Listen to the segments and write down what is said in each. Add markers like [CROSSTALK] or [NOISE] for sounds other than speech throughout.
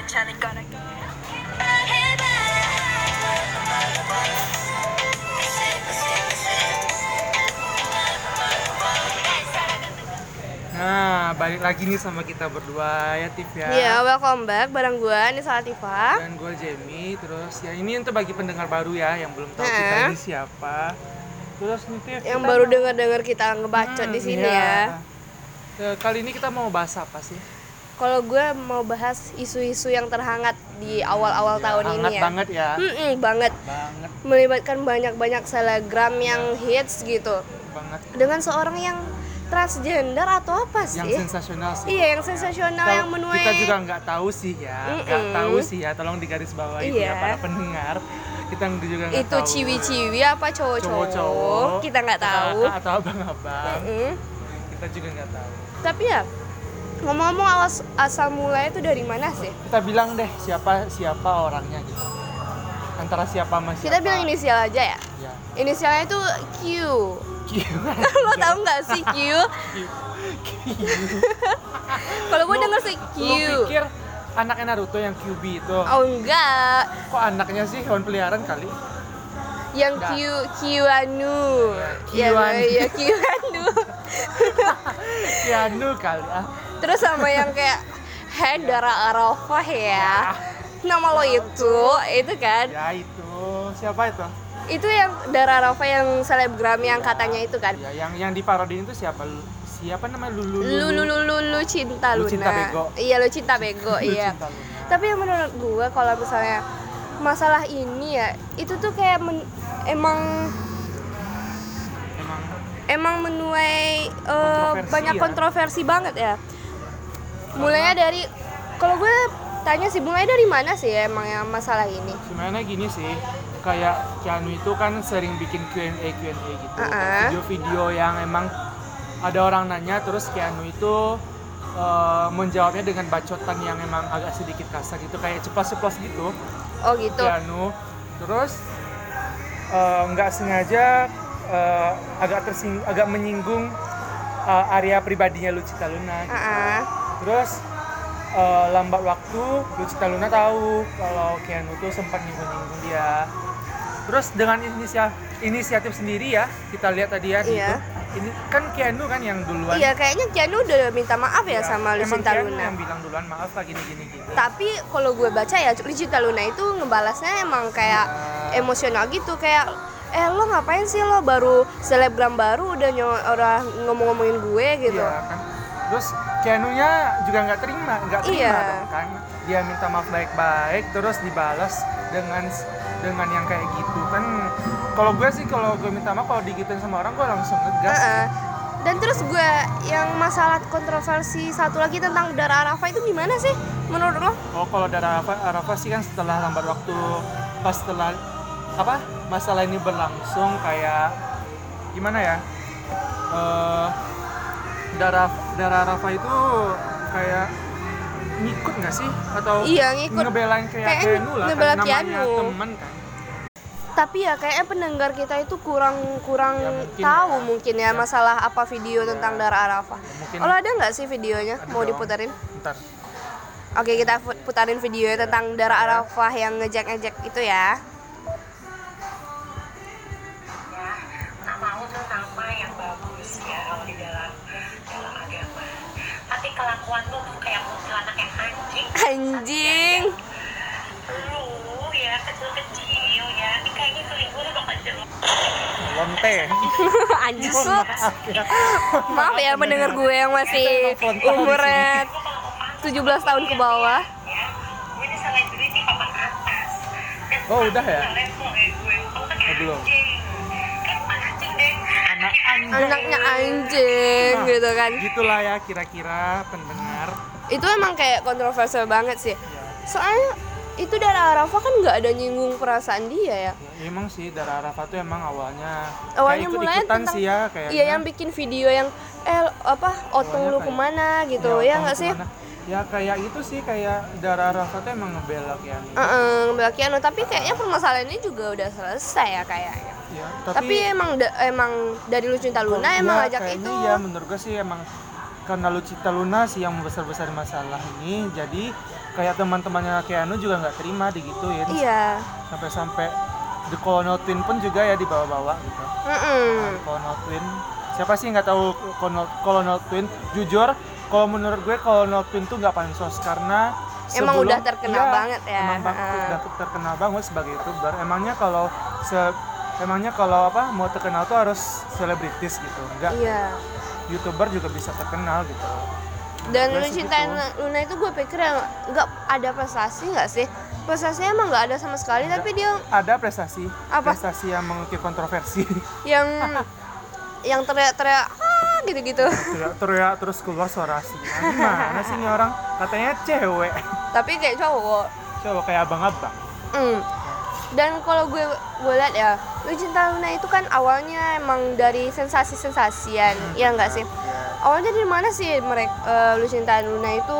괜찮을 거라고 Nah, balik lagi nih sama kita berdua ya Tif ya. Iya, welcome back bareng gue Nisa Latifah. Dan gue Jamie. Terus ya ini untuk bagi pendengar baru ya yang belum tahu Nah. kita ini siapa. Terus nih Tif. Yang kita baru mau- dengar-dengar kita ngebacot Hmm, di sini iya. ya. Eh, Kali ini kita mau bahas apa sih? Kalau gue mau bahas isu-isu yang terhangat di awal-awal tahun Hangat ini ya. banget ya. Mm-mm, banget. Banget Melibatkan banyak-banyak selebgram yang hits gitu. banget. Dengan seorang yang transgender atau apa sih? Yang sensasional sih. Iya, yang sensasional Kita- yang menuai Kita juga nggak tahu sih ya, nggak tahu sih ya. Tolong digaris bawah itu ya Iya. para pendengar. Kita juga nggak itu tahu. ciwi-ciwi apa cowok-cowok Cowok-cowok. kita nggak tahu atau abang-abang. Mm-mm. Kita juga nggak tahu. tapi ya ngomong-ngomong awas asal mulai itu dari mana sih Kita bilang deh siapa siapa orangnya gitu. Antara siapa sama siapa. kita bilang inisial aja ya Ya. inisialnya itu Q [LAUGHS] lo tau nggak sih Q [LAUGHS] kalau gue denger sih Q Lu pikir anaknya Naruto yang QB itu? oh enggak Kok anaknya sih hewan peliharaan kali? yang Q Qanu ya Q-anu. ya Qanu Keanu kali ah. Terus sama yang kayak Hendara Arafah ya nama lo itu itu kan Ya itu siapa itu? itu yang Dara Arafah yang selebgram yang katanya itu kan Ya yang yang diparodiin itu siapa? Lu- Siapa namanya Lulu? lu lu lu lu, lu cinta Lu Luna cinta bego. iya lu cinta bego iya cinta tapi yang menurut gue kalau misalnya masalah ini ya itu tuh kayak men- emang emang emang menuai Kontroversi banyak ya. kontroversi banget ya mulainya dari kalau gue tanya sih mulai dari mana sih ya emang yang masalah ini sebenarnya gini sih kayak Keanu itu kan sering bikin Q&A Q&A gitu Uh-uh. video-video yang emang ada orang nanya terus Keanu itu eh, menjawabnya dengan bacotan yang emang agak sedikit kasar gitu kayak ceplos-ceplos gitu oh gitu Keanu terus eh, nggak sengaja eh, agak tersing agak menyinggung eh, area pribadinya Lucita Luna gitu. Ah-ah. Terus eh, lambat waktu Lucita Luna tahu kalau Keanu tuh sempat nyinggung-nyinggung dia terus dengan inisiatif inisiatif sendiri ya kita lihat tadi ya Iya. itu ini kan Keanu kan yang duluan iya kayaknya Keanu udah minta maaf ya, Ya, sama Keanu Luna yang bilang duluan maaf lah gini gini gini tapi kalau gue baca ya Lucinta Luna itu ngebalasnya emang kayak Ya. emosional gitu kayak eh lo ngapain sih lo baru selebgram baru udah nyo orang ngomong-ngomongin gue gitu Iya kan. Terus Keanu-nya juga nggak terima, nggak terima Iya. dong kan. Dia minta maaf baik-baik, terus dibalas dengan dengan yang kayak gitu kan. Kalau gue sih kalau gue minta maaf kalau digituin sama orang gue langsung ngegas. Heeh. dan terus gue yang masalah kontroversi satu lagi tentang Dara Arafah itu gimana sih menurut lo? Oh kalau dari Arafah, Arafah sih kan setelah lambat waktu pas setelah apa masalah ini berlangsung kayak gimana ya? Eh darah darah Arafah itu kayak ngikut nggak sih atau Iya, ngikut. ngebelain kayak Kayaknya Keanu lah ngebela kan Keanu. temen kan Tapi ya kayaknya pendengar kita itu kurang kurang Ya, mungkin tahu ya. mungkin ya masalah apa video tentang Dara Arafah. mungkin Kalau ada nggak sih videonya ada mau dong. diputarin? Ntar. Oke kita pu- putarin video tentang Dara Arafah yang ngejek-ngejek itu ya. Kelakuan lu tuh kayak kuntilanak yang anjing Anjing. lu ya kecil-kecil ya ini kayaknya selingkuh lu bakal jelek lonte [LAUGHS] Anjing su. maaf ya Maaf ya mendengar gue yang masih umurnya 17 tahun ke bawah. Oh, udah ya? Oh, belum. Anaknya anjing Nah, gitu kan. gitulah ya kira-kira pendengar Itu emang kayak kontroversial banget sih. ya, Soalnya itu Dara Arafah kan nggak ada nyinggung perasaan dia ya. ya emang sih darah Arafah tuh emang awalnya Awalnya kayak mulai tentang sih ya kayak Iya yang bikin video yang eh apa otong Awalnya lu kayak- ke mana gitu ya nggak sih? ya kayak itu sih kayak darah Arafah tuh emang ngebela ya Heeh, ngebela Keanu tapi kayaknya permasalahan ini juga udah selesai ya kayaknya. Ya, Tapi, emang da- emang dari Lucinta Luna kok- emang ya, kayaknya itu. ya menurut gue sih emang karena Lucita Luna sih yang membesar-besar masalah ini jadi kayak teman-temannya Keanu juga nggak terima digituin iya sampai-sampai The Colonel Twin pun juga ya dibawa-bawa gitu Mm-mm. Colonel Twin siapa sih nggak tahu Colonel, Colonel Twin jujur kalau menurut gue Colonel Twin tuh nggak pansos karena Emang sebelum- udah terkenal iya, banget ya. emang bang- Heeh. udah terkenal banget sebagai youtuber emangnya kalau se emangnya kalau apa mau terkenal tuh harus selebritis gitu. Enggak iya. Youtuber juga bisa terkenal gitu. Dan Gue lu sih cintain gitu. Luna itu gue pikir yang nggak ada prestasi nggak sih? Prestasinya emang nggak ada sama sekali tapi dia ada prestasi. Apa? prestasi yang mengukir kontroversi. [LAUGHS] Yang yang teriak-teriak ah gitu-gitu. Teriak teriak terus keluar suara asli Nah, gimana sih ini orang? Katanya cewek. Tapi kayak cowok. Cowok kayak abang-abang. Hmm. Dan kalau gue gue lihat ya lu cinta Luna itu kan awalnya emang dari sensasi-sensasian ya nggak sih? Awalnya dari mana sih mereka lu cinta Luna itu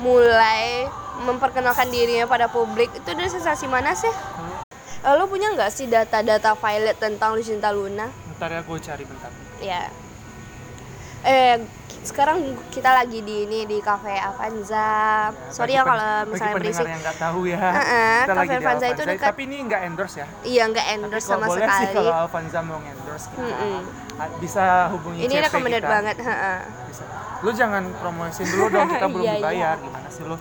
mulai memperkenalkan dirinya pada publik? Itu dari sensasi mana sih? Eh, lu punya nggak sih data-data Violet tentang Lucinta Luna? ntar ya gue cari bentar. Ya. Eh sekarang kita lagi di ini di cafe Avanza. Sorry ya bagi pen- kalau misalnya berisik. yang nggak tahu ya Heeh, kita Cafe lagi di Avanza itu dekat- tapi ini nggak endorse ya Iya nggak tapi endorse kalau sama boleh sekali. sih kalau Alvanza mau endorse kita ah, bisa hubungi Ini CP recommended kita. banget. heeh. bisa lu jangan promosiin dulu dong kita [LAUGHS] belum Iya, iya. dibayar gimana sih lu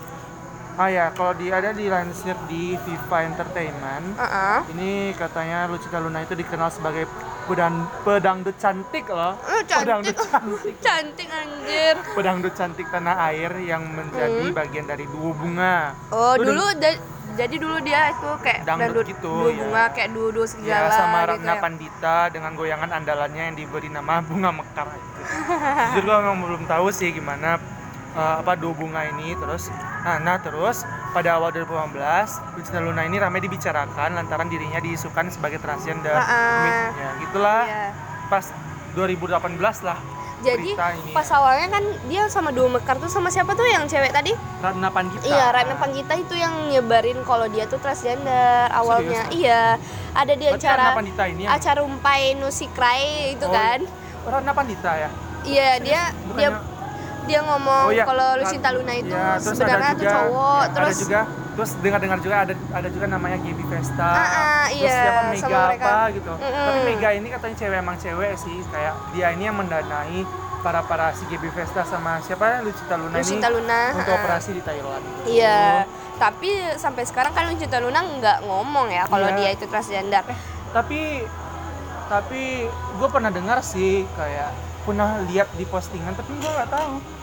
ah ya kalau di ada dilansir di Viva Entertainment Heeh. ini katanya Lucita Luna itu dikenal sebagai pedang pedangdut cantik loh Lu pedangdut cantik. cantik [LAUGHS] Cantik anjir. pedangdut cantik tanah air yang menjadi bagian dari duo bunga Oh, Lu dulu da- jadi dulu dia itu kayak Dangdut dangdut gitu, dua ya. bunga kayak duo-duo Ya, segala sama gitu Ratna ya. Pandita dengan goyangan andalannya yang diberi nama bunga mekar itu. [LAUGHS] Jujur gue memang belum tahu sih gimana uh, apa dua bunga ini terus nah, nah terus pada awal 2015 Lucita Luna ini ramai dibicarakan lantaran dirinya diisukan sebagai transgender. Ah, ah. Ya, gitulah Iya. pas 2018 lah Jadi ini. pas awalnya kan dia sama duo mekar tuh sama siapa tuh yang cewek tadi? Ratna Pandita. Iya, Ratna Panggita itu yang nyebarin kalau dia tuh transgender awalnya. Serius? Iya. Ada di Berarti acara Pandita ini yang acara umpai nusikrai itu Oh, kan. Ratna Pandita ya. Iya, dia Bukannya- dia dia ngomong Oh iya. kalau Lucinta Luna itu terus sebenarnya juga- cowok, ya, terus ada juga terus dengar-dengar juga ada ada juga namanya Gaby Vesta. Ah, terus iya, siapa Mega sama mereka. apa gitu. Mm-mm. Tapi Mega ini katanya cewek emang cewek sih, kayak dia ini yang mendanai para para si Gaby Vesta sama siapa Lucita Luna Lucinta ini Luna. untuk ah. operasi di Thailand. gitu. Iya. Tapi sampai sekarang kan Lucinta Luna nggak ngomong ya kalau Iya. dia itu transgender. Tapi tapi gue pernah dengar sih kayak pernah lihat di postingan tapi gue nggak tahu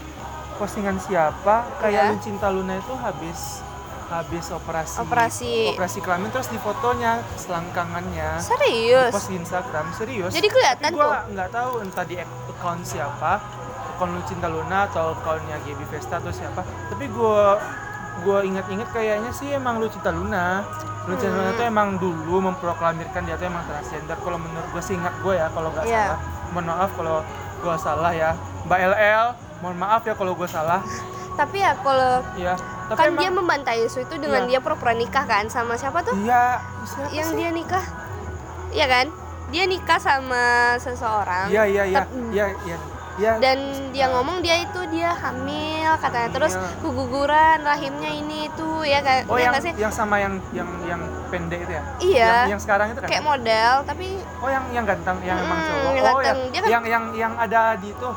postingan siapa kayak Iya. Lucinta Luna itu habis habis operasi Operasi. operasi kelamin terus di fotonya selangkangannya Serius? post di Instagram serius Jadi kelihatan tapi gue tuh. nggak tahu entah di account siapa account Lucinta Luna atau accountnya Gaby Vesta atau siapa tapi gue gue ingat-ingat kayaknya sih emang Lucinta Luna Lucinta Luna Hmm. itu emang dulu memproklamirkan dia tuh emang transgender kalau menurut gue sih ingat gue ya kalau nggak Iya. salah mohon maaf kalau gue salah ya Mbak LL mohon maaf ya kalau gue salah Tapi ya kalau ya tapi kan emang, dia membantai isu itu dengan Iya. dia pura-pura nikah kan sama siapa tuh? iya siapa yang sih? dia nikah. Iya kan? Dia nikah sama seseorang. iya iya iya iya iya iya Dan dia ngomong dia itu dia hamil katanya Hamil. terus keguguran rahimnya ini itu ya kan? oh ya yang sih? yang sama yang yang yang pendek itu ya Iya. yang, yang sekarang itu kan Kayak model tapi Oh yang yang ganteng, yang emang Mm-mm, cowok. yang oh ganteng. yang, Dia kan- yang yang yang ada di itu.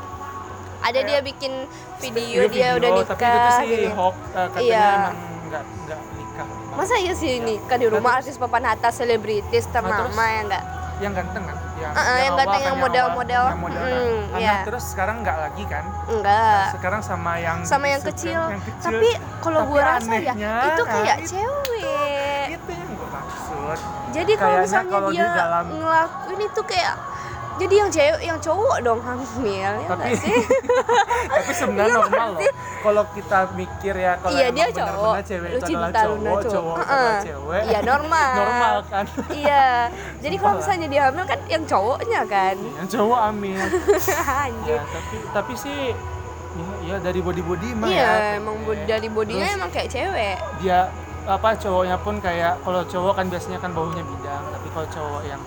Ada dia bikin video dia udah nikah. Tapi itu sih gini. hoax, eh, katanya Iya. emang nggak nggak nikah. Masa iya sih nikah di rumah artis papan atas selebritis ternama terus? ya enggak? Yang ganteng kan? Yang, Uh-uh, yang awal ganteng, kan, yang model-model. Yang model kan. Mm, Nah, iya. terus sekarang nggak lagi kan? Enggak. Sekarang sama yang Sama yang kecil. yang kecil. Tapi kalau gua rasa ya itu kayak nah, cewek. Itu yang gue maksud. Jadi kalau misalnya di dia dalam- ngelakuin itu kayak jadi yang cewek yang cowok dong hamil ya Tapi sih? [LAUGHS] tapi sebenarnya Iya, normal loh. Kalau kita mikir ya kalau Iya, dia cowok. cewek Lu adalah cinta Luna cowok, cowok. cowok Uh-uh. adalah cewek. Iya normal. [LAUGHS] normal kan? Iya. Jadi kalau misalnya dia hamil kan yang cowoknya kan. yang cowok ambil [LAUGHS] Anjir. ya tapi tapi sih ya, ya dari body body mah Iya, ya emang pendek. bod- dari bodinya Terus emang kayak cewek. dia apa cowoknya pun kayak kalau cowok kan biasanya kan baunya bidang tapi kalau cowok yang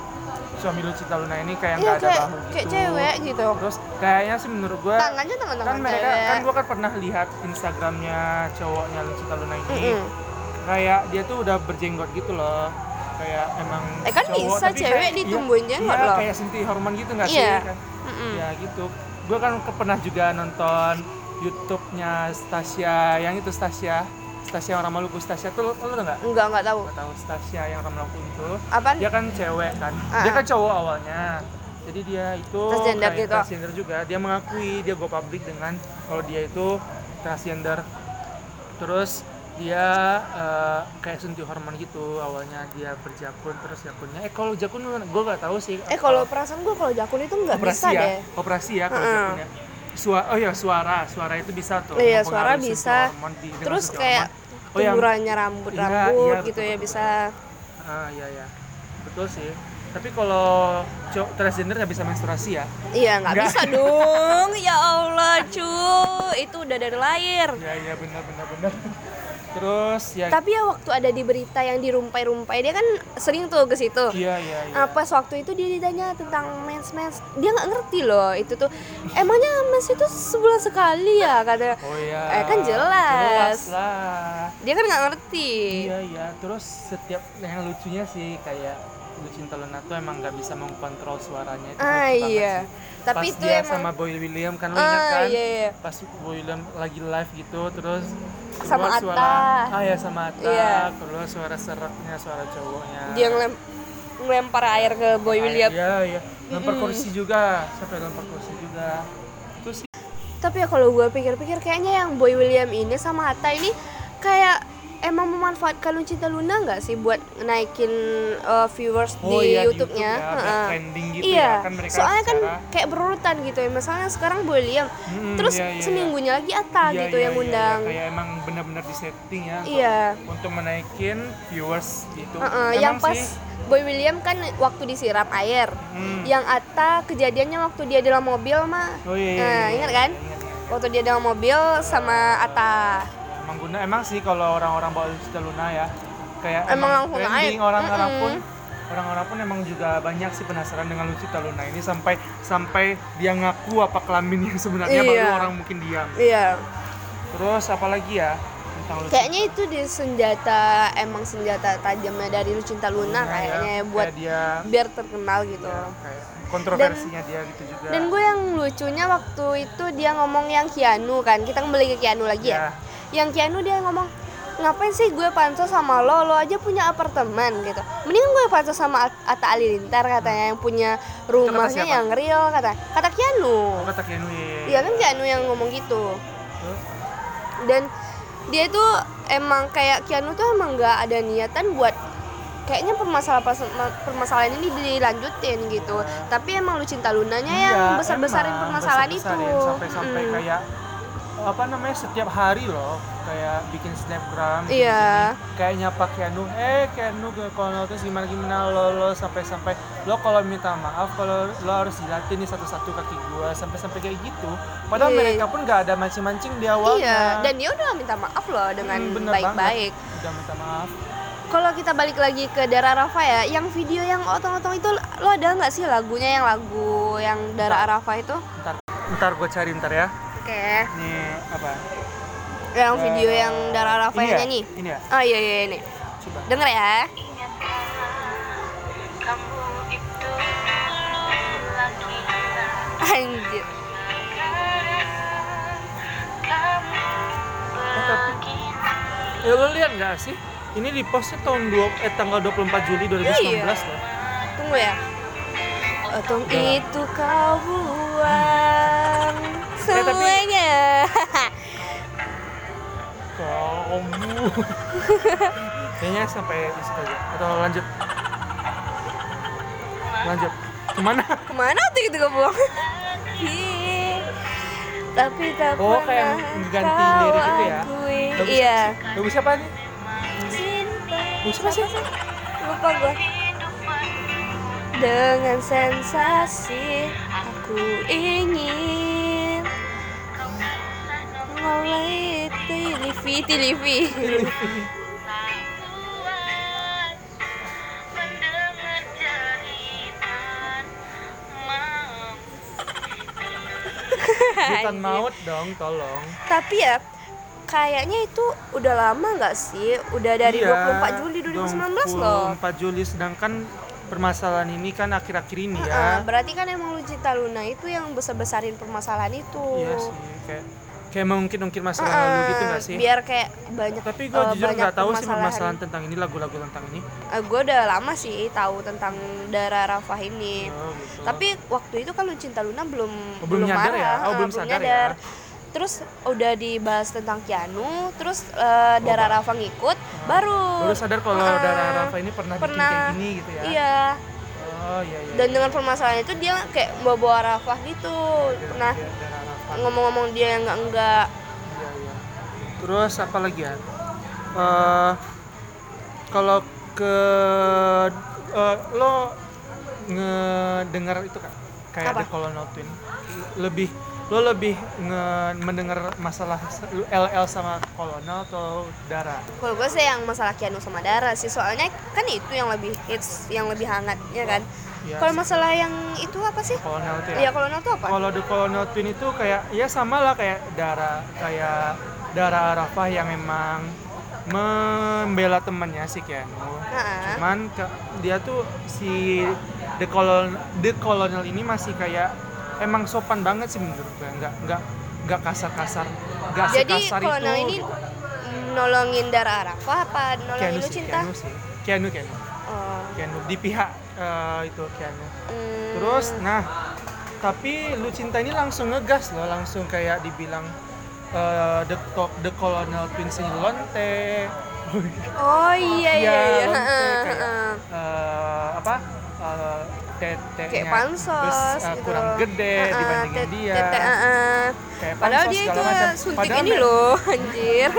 suami Lucita Luna ini kayak Iya nggak ada kayak bahu gitu. kayak cewek gitu. Terus kayaknya sih menurut gue Tangannya tangan-tangan kan mereka cewek. kan gue kan pernah lihat Instagramnya cowoknya Lucita Luna ini Mm-mm. kayak dia tuh udah berjenggot gitu loh kayak emang Eh, kan cowok, bisa tapi cewek kayak- ditumbuhin iya, jenggot iya, loh. kayak senti hormon gitu nggak Iya. sih kan ya gitu gue kan pernah juga nonton YouTube-nya Stasia yang itu Stasia Stasia orang Maluku Stasia tuh lo lo tau nggak Enggak, enggak tahu. nggak tahu Stasia yang orang Maluku itu Apaan? dia kan cewek kan Ah, dia ah. kan cowok awalnya jadi dia itu Transgender gitu. transgender juga dia mengakui dia go public dengan kalau dia itu transgender terus dia eh, kayak suntik hormon gitu awalnya dia berjakun terus jakunnya eh kalau jakun gue gak tahu sih Eh kalau perasaan gue kalau jakun itu nggak bisa ya deh. operasi ya kalau Heeh. jakunnya Sua oh ya suara suara itu bisa tuh Iya, suara bisa. hormon di- Terus kayak hormon. oh tumburannya rambut Iya, rambut iya, gitu betul, ya betul. bisa. ah iya ya betul sih tapi kalau transgender nggak bisa menstruasi ya Iya nggak Nggak. bisa dong. ya Allah cu, itu udah dari lahir. Iya iya benar benar benar. Terus ya Tapi ya waktu ada di berita yang dirumpai-rumpai dia kan sering tuh ke situ. iya iya iya. Nah, pas waktu itu dia ditanya tentang mens mens, dia nggak ngerti loh itu tuh. Emangnya mens itu sebulan sekali ya kata. Oh iya. Eh, kan jelas. Jelas lah. Dia kan nggak ngerti. Iya iya. Terus setiap yang lucunya sih kayak Lucin Talona tuh emang nggak bisa mengkontrol suaranya itu. Ah iya. sih. Tapi Pas itu dia emang sama Boy William kan lo ingat Ah kan? iya, iya. Pas Boy William lagi live gitu terus Sama suara, Atta. ah ya sama Atta, Iya. keluar suara seraknya suara cowoknya. dia ngelem ngelempar air ke Boy William. Iya iya. Lempar kursi juga. Sampai lempar kursi juga. Itu sih Tapi ya kalau gue pikir-pikir kayaknya yang Boy William ini sama Hatta ini kayak emang memanfaatkan Cinta Luna nggak sih buat naikin uh, viewers Oh di iya, di YouTube-nya? YouTube ya, trending gitu iya. ya, kan mereka Soalnya kan secara- kayak berurutan gitu ya. Misalnya sekarang Boy William, Mm, terus iya, iya, seminggunya lagi Atta Iya, gitu iya, yang iya, undang. iya. kayak emang benar-benar di setting ya untuk- Iya. untuk menaikin viewers gitu Heeh, Emang yang pas sih, Boy William kan waktu disiram air. hmm. Yang Atta kejadiannya waktu dia dalam mobil mah. oh iya, iya, Nah, iya, ingat iya, kan? iya, ingat, ingat. Waktu dia dalam mobil sama Atta. Emang guna emang sih kalau orang-orang bawa Luna ya kayak Emang langsung trending orang-orang pun Mm-mm. orang-orang pun emang juga banyak sih penasaran dengan Lucita Luna ini sampai sampai dia ngaku apa kelamin yang sebenarnya baru Iya. orang mungkin diam Iya. terus apalagi ya tentang Kayaknya itu di senjata emang senjata tajamnya dari Lucinta Luna Luna kayaknya ya, buat kayak dia biar terkenal gitu. ya, kayak kontroversinya dia gitu juga Dan gue yang lucunya waktu itu dia ngomong yang Kianu kan. Kita kembali ke Kianu lagi ya. Ya. Yang Kianu dia ngomong ngapain sih gue pansos sama lo? Lo aja punya apartemen gitu. Mendingan gue pansos sama At- Atta Halilintar katanya yang punya rumahnya yang real kata kata Oh, Kianu kata Keanu ya. iya kan Kianu yang ngomong gitu. Dan dia itu emang kayak Keanu tuh emang nggak ada niatan buat kayaknya permasalahan permasalahan ini dilanjutin gitu. Tapi emang lu cinta lunanya yang Iya, besar besarin permasalahan itu. besar-besarin sampai-sampai Mm. kayak apa namanya setiap hari loh kayak bikin snapgram Iya. gini. kayak nyapa Keanu eh Keanu ke kalau terus gimana gimana lo lo sampai sampai lo kalau minta maaf kalau lo harus jilatin nih satu-satu kaki gua sampai sampai kayak gitu padahal Iya. mereka pun nggak ada mancing-mancing di awalnya iya dan dia udah minta maaf loh dengan Hmm, bener baik-baik banget. udah minta maaf kalau kita balik lagi ke Dara Rafa ya yang video yang otong-otong itu lo ada nggak sih lagunya yang lagu yang Dara Rafa itu ntar ntar gue cari ntar ya oke. Nih apa? Yang Eh, video yang Dara Rafa ini yang ya? nyanyi? Ini ya? Oh iya iya ini. Coba. Denger ya. Anjir. Kamu Eh, Ya lo lihat nggak sih? Ini di postnya tahun 2, eh, tanggal 24 Juli 2019 loh. Tunggu ya. Otong itu kau buang Tapi- semuanya. Kayaknya sampai di situ aja. Atau lanjut. Lanjut. Ke mana? Ke mana waktu itu kau buang? Tapi tak Oh, kayak ganti kau lirik itu ya? Bagus. Iya. Bagus siapa nih? Bagus siapa sih? Lupa gua. Dengan sensasi aku ingin oleh Tilivi Tilivi bukan maut dong tolong. Tapi ya kayaknya itu udah lama nggak sih? Udah dari iya, 24 Juli 2019 loh. 24 Juli. Sedangkan permasalahan ini kan akhir-akhir ini uh -uh, ya berarti kan emang Lucita Luna itu yang besar-besarin permasalahan itu. Iya sih kayak kayak mengungkit-ungkit masalah Heeh, lalu gitu gak sih? Biar kayak banyak Tapi gue eh, jujur nggak tahu sih permasalahan. tentang ini lagu-lagu tentang ini. gue udah lama sih tahu tentang Dara Rafah ini. Oh, gitu. Tapi waktu itu kan Lucinta Luna belum Oh, belum nyadar ya? marah, Oh, eh, belum sadar ya? Terus udah dibahas tentang Keanu, terus eh, Dara Rafa ngikut, baru baru sadar kalau Heeh. Dara Rafa ini pernah, bikin pernah kayak gini gitu ya. Iya. Oh iya iya. Dan dengan permasalahan itu dia kayak bawa Rafah gitu. Iya, Pernah iya, Rafa. Ngomong-ngomong dia yang enggak enggak. Iya, iya. Terus apa lagi ya? Eh, kalau ke eh, lo ngedengar itu kan kayak Apa? The Colonel Twin lebih lo lebih nge mendengar masalah LL sama Colonel atau Dara? Kalau gue sih yang masalah Keanu sama Dara sih, soalnya kan itu yang lebih hits, yang lebih hangat, ya kan? Iya Kalau masalah yang itu apa sih? Colonel itu ya. Iya, Colonel itu apa? Kalau The Colonel Twin itu kayak ya sama lah kayak Dara kayak Dara Arafah yang memang membela temannya si Keanu. Nah, Cuman ke- dia tuh si The Colonel The Colonel ini masih kayak emang sopan banget sih menurut gue. Nggak nggak nggak kasar-kasar, nggak jadi sekasar Colonel itu. ini gitu. nolongin Dara Arafah apa nolongin Keanu lu sih, cinta? Keanu sih. Keanu Keanu. Oh, Keanu di pihak eh, itu Keanu. hmm. Terus, nah, tapi lu cinta ini langsung ngegas loh, langsung kayak dibilang eh, the Co- the Colonel Twins ini lonte, Oh iya iya iya. lonte, kayak eh, apa? Uh, tete Kayak pansos gitu. kurang gede Heeh, dibandingin tet- dia. tete, heeh. Kayak Padahal dia itu macam. suntik Padahal ini loh, [LAUGHS] anjir.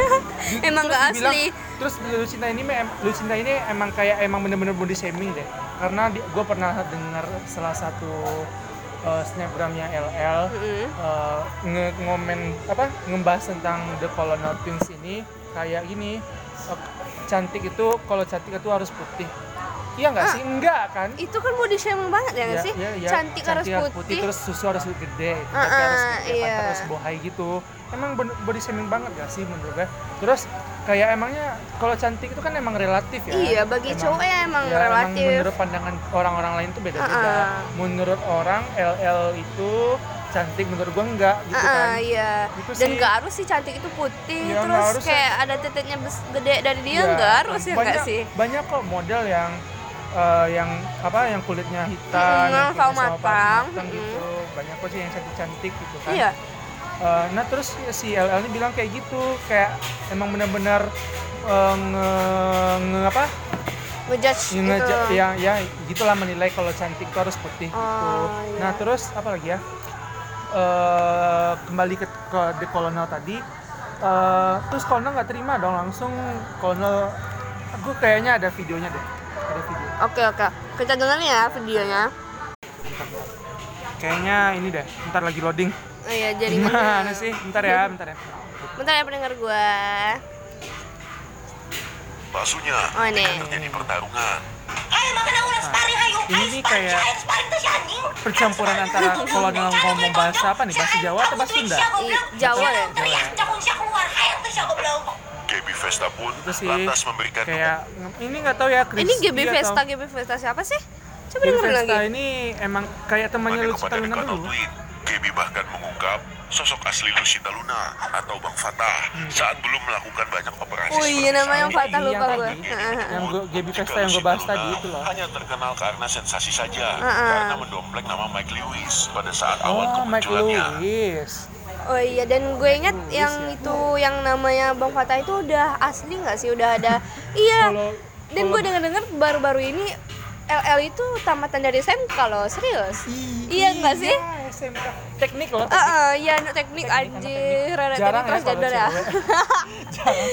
Emang gak dibilang- asli. Terus Lucinta ini Lucinta ini emang kayak emang bener-bener body shaming deh. Karena gue pernah dengar salah satu uh, snapgramnya LL Mm-mm. uh, nge ngomen apa ngebahas tentang The Colonel Twins ini kayak gini uh, cantik itu kalau cantik itu harus putih. Iya nggak Ah. sih? Enggak kan? Itu kan body shaming banget ya nggak Ya, sih? ya, ya. Cantik, harus putih. terus susu harus gede, Ah, kaki harus ah, gede, iya. harus bohai gitu. Emang body shaming banget gak sih menurut gue? Terus kayak emangnya kalau cantik itu kan emang relatif ya. Iya, bagi cowok ya emang relatif. menurut pandangan orang-orang lain tuh beda-beda. Ah, ah. Menurut orang LL itu cantik, menurut gue enggak gitu Ah, kan. iya. Itu Dan nggak harus sih cantik itu putih, nggak terus harus ya. kayak ada titiknya gede dari dia Iya. nggak harus ya banyak, sih? Banyak kok model yang eh, yang apa yang kulitnya hitam, Mm, yang kulitnya matang. matang Mm. gitu. Banyak kok sih yang cantik-cantik gitu kan. Iya. Eh, nah terus si LL ini bilang kayak gitu, kayak emang benar-benar eh, nge, nge- apa? Ngejudge Nge, gitu. ya ya gitulah menilai kalau cantik itu harus putih gitu. Oh, iya. Nah terus apa lagi ya? Eh, kembali ke, ke The Colonel tadi. eh, terus Colonel nggak terima dong langsung Colonel. Gue kayaknya ada videonya deh. Ada video. Oke oke, kita dengerin ya videonya. Kayaknya ini deh. Ntar lagi loading. Oh iya jaringannya. Gimana sih? Bentar ya, bentar ya. Bentar ya pendengar gua. Baksonya Oh, ini. terjadi pertarungan. Ayo makan aku udah sparring ayo. Ini nih kayak-. Percampuran antara Colonel ngomong bahasa apa nih? Bahasa Jawa atau bahasa Sunda? Jawa ya? Gaby Vesta pun Itu sih lantas memberikan kayak ini nggak tahu ya Chris. Ini GB Vesta, GB Vesta siapa sih? Coba dengerin lagi. ini emang kayak temannya Lucita Luna dulu. Gaby bahkan mengungkap sosok asli Lucita Luna atau Bang Fatah saat belum melakukan banyak operasi Oh iya namanya saat Fatah lupa Yang gue. tadi. Yang gua- Gaby Vesta yang gue bahas tadi itu loh. hanya terkenal karena sensasi saja Heeh. karena mendompleng nama Mike Lewis pada saat awal Oh, Mike kemunculannya. Lewis. Oh iya dan gue ingat Lewis yang ya. itu yang namanya Bang Fatah itu udah asli nggak sih? Udah ada. [LAUGHS] iya. Dan gue denger-denger baru-baru ini LL itu tamatan dari SMK loh, serius. Iya nggak sih? SMK. Teknik loh. Ah, ah, iya anak teknik Teknik, anjir, anak Jarang teknik ya kalau ya. [LAUGHS] jarang,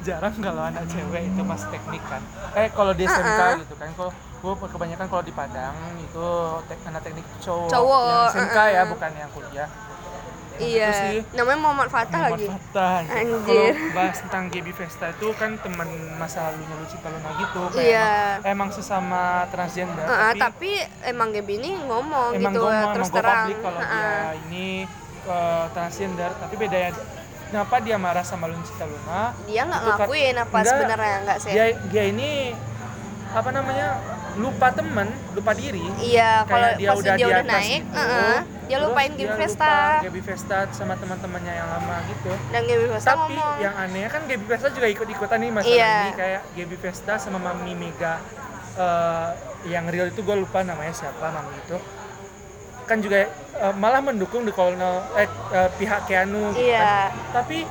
jarang kalau anak cewek itu mas teknik kan. Eh kalau di SMK Uh-uh. gitu kan, kalau gue kebanyakan kalau di Padang itu tek, anak teknik cowok. Cowok, Yang SMK ya, uh-uh. bukan yang kuliah. Iya. Sih. Namanya Muhammad Fatah Muhammad lagi. Fatah. Anjir. Kalau bahas tentang Gaby Vesta itu kan teman masa lalunya Lucita Luna gitu. kayak Iya. Emang, emang sesama transgender. Ah, tapi, tapi emang Gaby ini ngomong emang gitu gue terus emang terang. kalau Ah, dia ini eh, transgender tapi bedanya kenapa dia marah sama Lucita Luna dia nggak kan- ngakuin apa Enggak, sebenarnya nggak sih dia dia ini apa namanya lupa temen lupa diri iya kalau dia pas udah dia di udah atas naik gitu, heeh, dia terus lupain dia Gaby lupa Gaby Vesta sama teman-temannya yang lama gitu. Dan Gaby Vesta tapi ngomong. yang aneh kan Gaby Vesta juga ikut-ikutan nih masalah Iya. ini kayak Gaby Vesta sama Mami Mega eh, yang real itu gue lupa namanya siapa Mami itu. Kan juga eh, malah mendukung di kolonel eh, eh, pihak Keanu gitu iya. Kan. tapi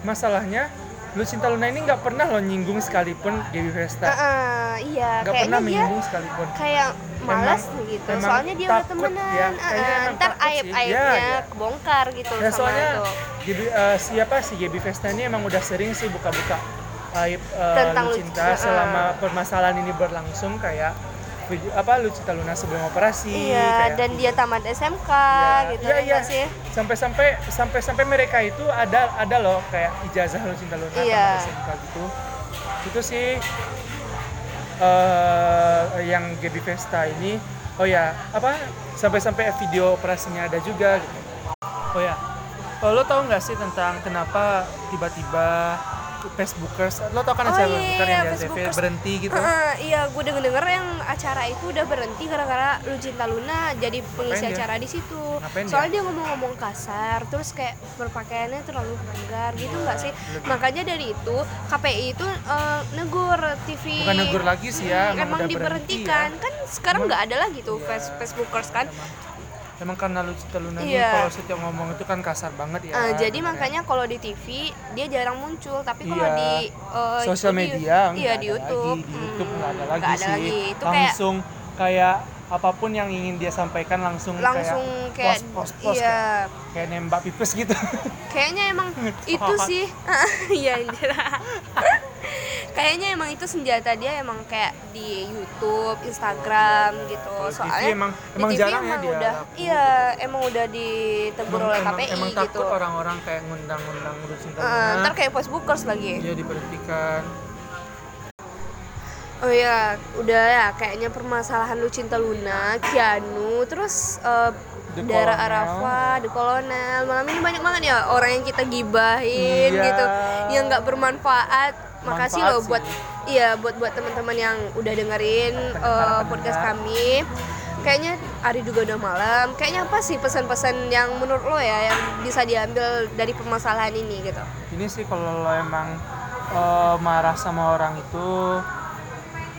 masalahnya Lucinta Luna ini nggak pernah lo nyinggung sekalipun Gaby Vesta Heeh, iya. Nggak kayaknya pernah dia menyinggung sekalipun. kayak malas Emang- gitu. emang soalnya dia udah temenan. ya, emang ntar takut sih. aib aibnya Ya, ya. kebongkar gitu Ya sama soalnya itu Gaby, eh, siapa sih Gaby Vesta ini emang udah sering sih buka-buka aib eh, Tentang Lucinta Lucinta, selama permasalahan ini berlangsung kayak video- apa Lucinta Luna sebelum operasi iya kayak dan dia tamat SMK Ya, gitu iya, ya iya. sih sampai-sampai sampai-sampai mereka itu ada ada loh kayak ijazah Lucinta Luna Iya. tamat SMK gitu itu sih eh yang Gaby Vesta ini oh ya apa sampai-sampai video operasinya ada juga gitu. oh ya oh, lo tau nggak sih tentang kenapa tiba-tiba Facebookers. Lo tau kan Oh acara iya, Facebooker yang di TV Facebookers. berhenti gitu. Heeh, iya gue denger denger yang acara itu udah berhenti gara-gara Lucinta Luna jadi pengisi Ngapain dia? acara di situ. Ngapain soalnya dia? ngomong-ngomong kasar terus kayak berpakaiannya terlalu vulgar gitu nggak sih? Lebih- makanya dari itu KPI itu eh, negur TV Bukan negur lagi sih ya, Hmm, emang emang udah berhenti diberhentikan. ya. kan sekarang nggak ada lagi tuh Iya, face Facebookers kan emang karena Luna ini Iya. kalau setiap ngomong itu kan kasar banget ya Eh, jadi makanya kalau di TV dia jarang muncul tapi kalau Iya. di eh, sosial itu di- media iya di ada YouTube lagi. di Hmm, YouTube nggak ada lagi ada sih lagi. itu kayak langsung kayak apa pun yang ingin dia sampaikan langsung, langsung kayak, post post post iya kayak, kayak nembak pipes gitu kayaknya emang [LAUGHS] itu sih [LAUGHS] iya [LAUGHS] kayaknya emang itu senjata dia emang kayak di YouTube, Instagram gitu. Kalau TV Soalnya emang- di emang TV jarang ya emang dia udah laku. iya emang udah ditegur emang, oleh emang, KPI emang gitu. takut orang-orang kayak ngundang-ngundang Lucinta Eh, Luna ntar kayak Facebookers lagi. dia diberhentikan Oh ya, udah ya kayaknya permasalahan Lucinta Luna, Kianu, terus The Dara. Arafa, The Colonel. Malam ini banyak banget ya orang yang kita gibahin Iya. gitu, yang nggak bermanfaat. Makasih Manfaat loh sih. buat iya buat buat teman-teman yang udah dengerin Pendengar-pendengar. podcast kami. Kayaknya hari juga udah malam. Kayaknya apa sih pesan-pesan yang menurut lo ya yang bisa diambil dari permasalahan ini gitu? ini sih kalau lo emang eh, marah sama orang itu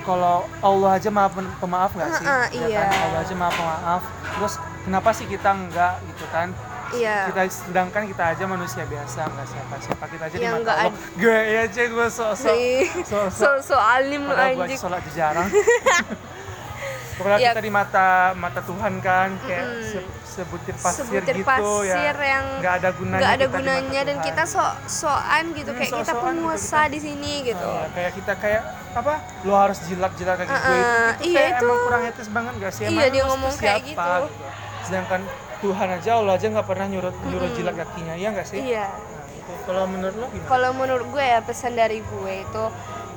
kalau Allah aja maaf pemaaf nggak sih Ha-ha, Ya iya. kan? Allah aja maaf pemaaf terus kenapa sih kita enggak gitu kan Iya. kita sedangkan kita aja manusia biasa nggak siapa siapa kita aja di Yang mata nggak Allah gue aja gue sok sok Sih. sok So, so alim padahal gue anjing. sholat aja jarang [LAUGHS] Pokoknya Ya. kita di mata mata Tuhan kan kayak Mm-mm. se- sebutir pasir Sebutir gitu pasir ya yang nggak ada gunanya nggak ada kita di mata gunanya dan Tuhan. kita sok sokan gitu Hmm, kayak kita sok-sokan gitu, penguasa kita- di sini gitu Iya, kayak kita kayak apa lo harus jilat jilat kaki gue itu, itu iya, kayak itu. emang kurang etis banget gak sih Iya, emang dia lo ngomong kayak siapa, gitu. sedangkan Tuhan aja Allah aja nggak pernah nyuruh nyuruh jilat kakinya iya nggak sih? Iya. Nah, kalau menurut lo gimana? Kalau menurut gue ya pesan dari gue itu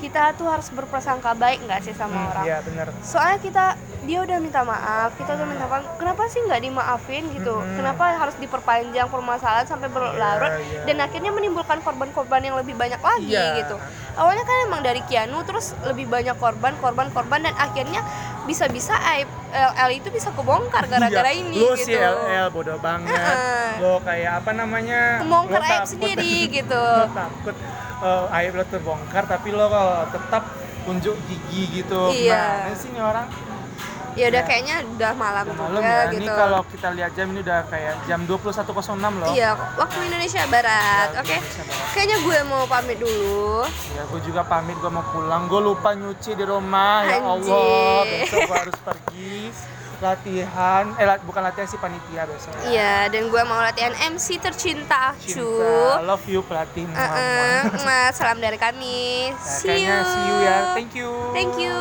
kita tuh harus berprasangka baik nggak sih sama Hmm, orang? iya benar soalnya kita dia udah minta maaf kita udah minta maaf kenapa sih nggak dimaafin gitu? Mm-mm. kenapa harus diperpanjang permasalahan sampai berlarut Iya, iya. dan akhirnya menimbulkan korban-korban yang lebih banyak lagi Iya. gitu? Awalnya kan emang dari Kianu terus lebih banyak korban korban korban dan akhirnya bisa-bisa aib LL itu bisa kebongkar gara-gara Iya, ini lo gitu si LL bodoh banget Heeh. lo kayak apa namanya Membongkar lo aib sendiri [LAUGHS] gitu. lo takut eh, aib lo terbongkar tapi lo kalau tetap tunjuk gigi gitu Iya. Gimana sih ini orang ya udah Ya. kayaknya udah malam Udah juga ya ini gitu kalau kita lihat jam ini udah kayak jam 21.06 loh iya waktu Indonesia Barat Ya, oke Barat. kayaknya gue mau pamit dulu Ya, gue juga pamit, gue mau pulang. Gue lupa nyuci di rumah. Ya Allah, Anjir. besok gue harus pergi latihan. Eh, bukan latihan sih panitia besok. ya. Iya, dan gue mau latihan MC tercinta Cinta, aku. love you pelatih. Muah. mwah, salam dari kami. Nah, See you. see you ya. Thank you. Thank you.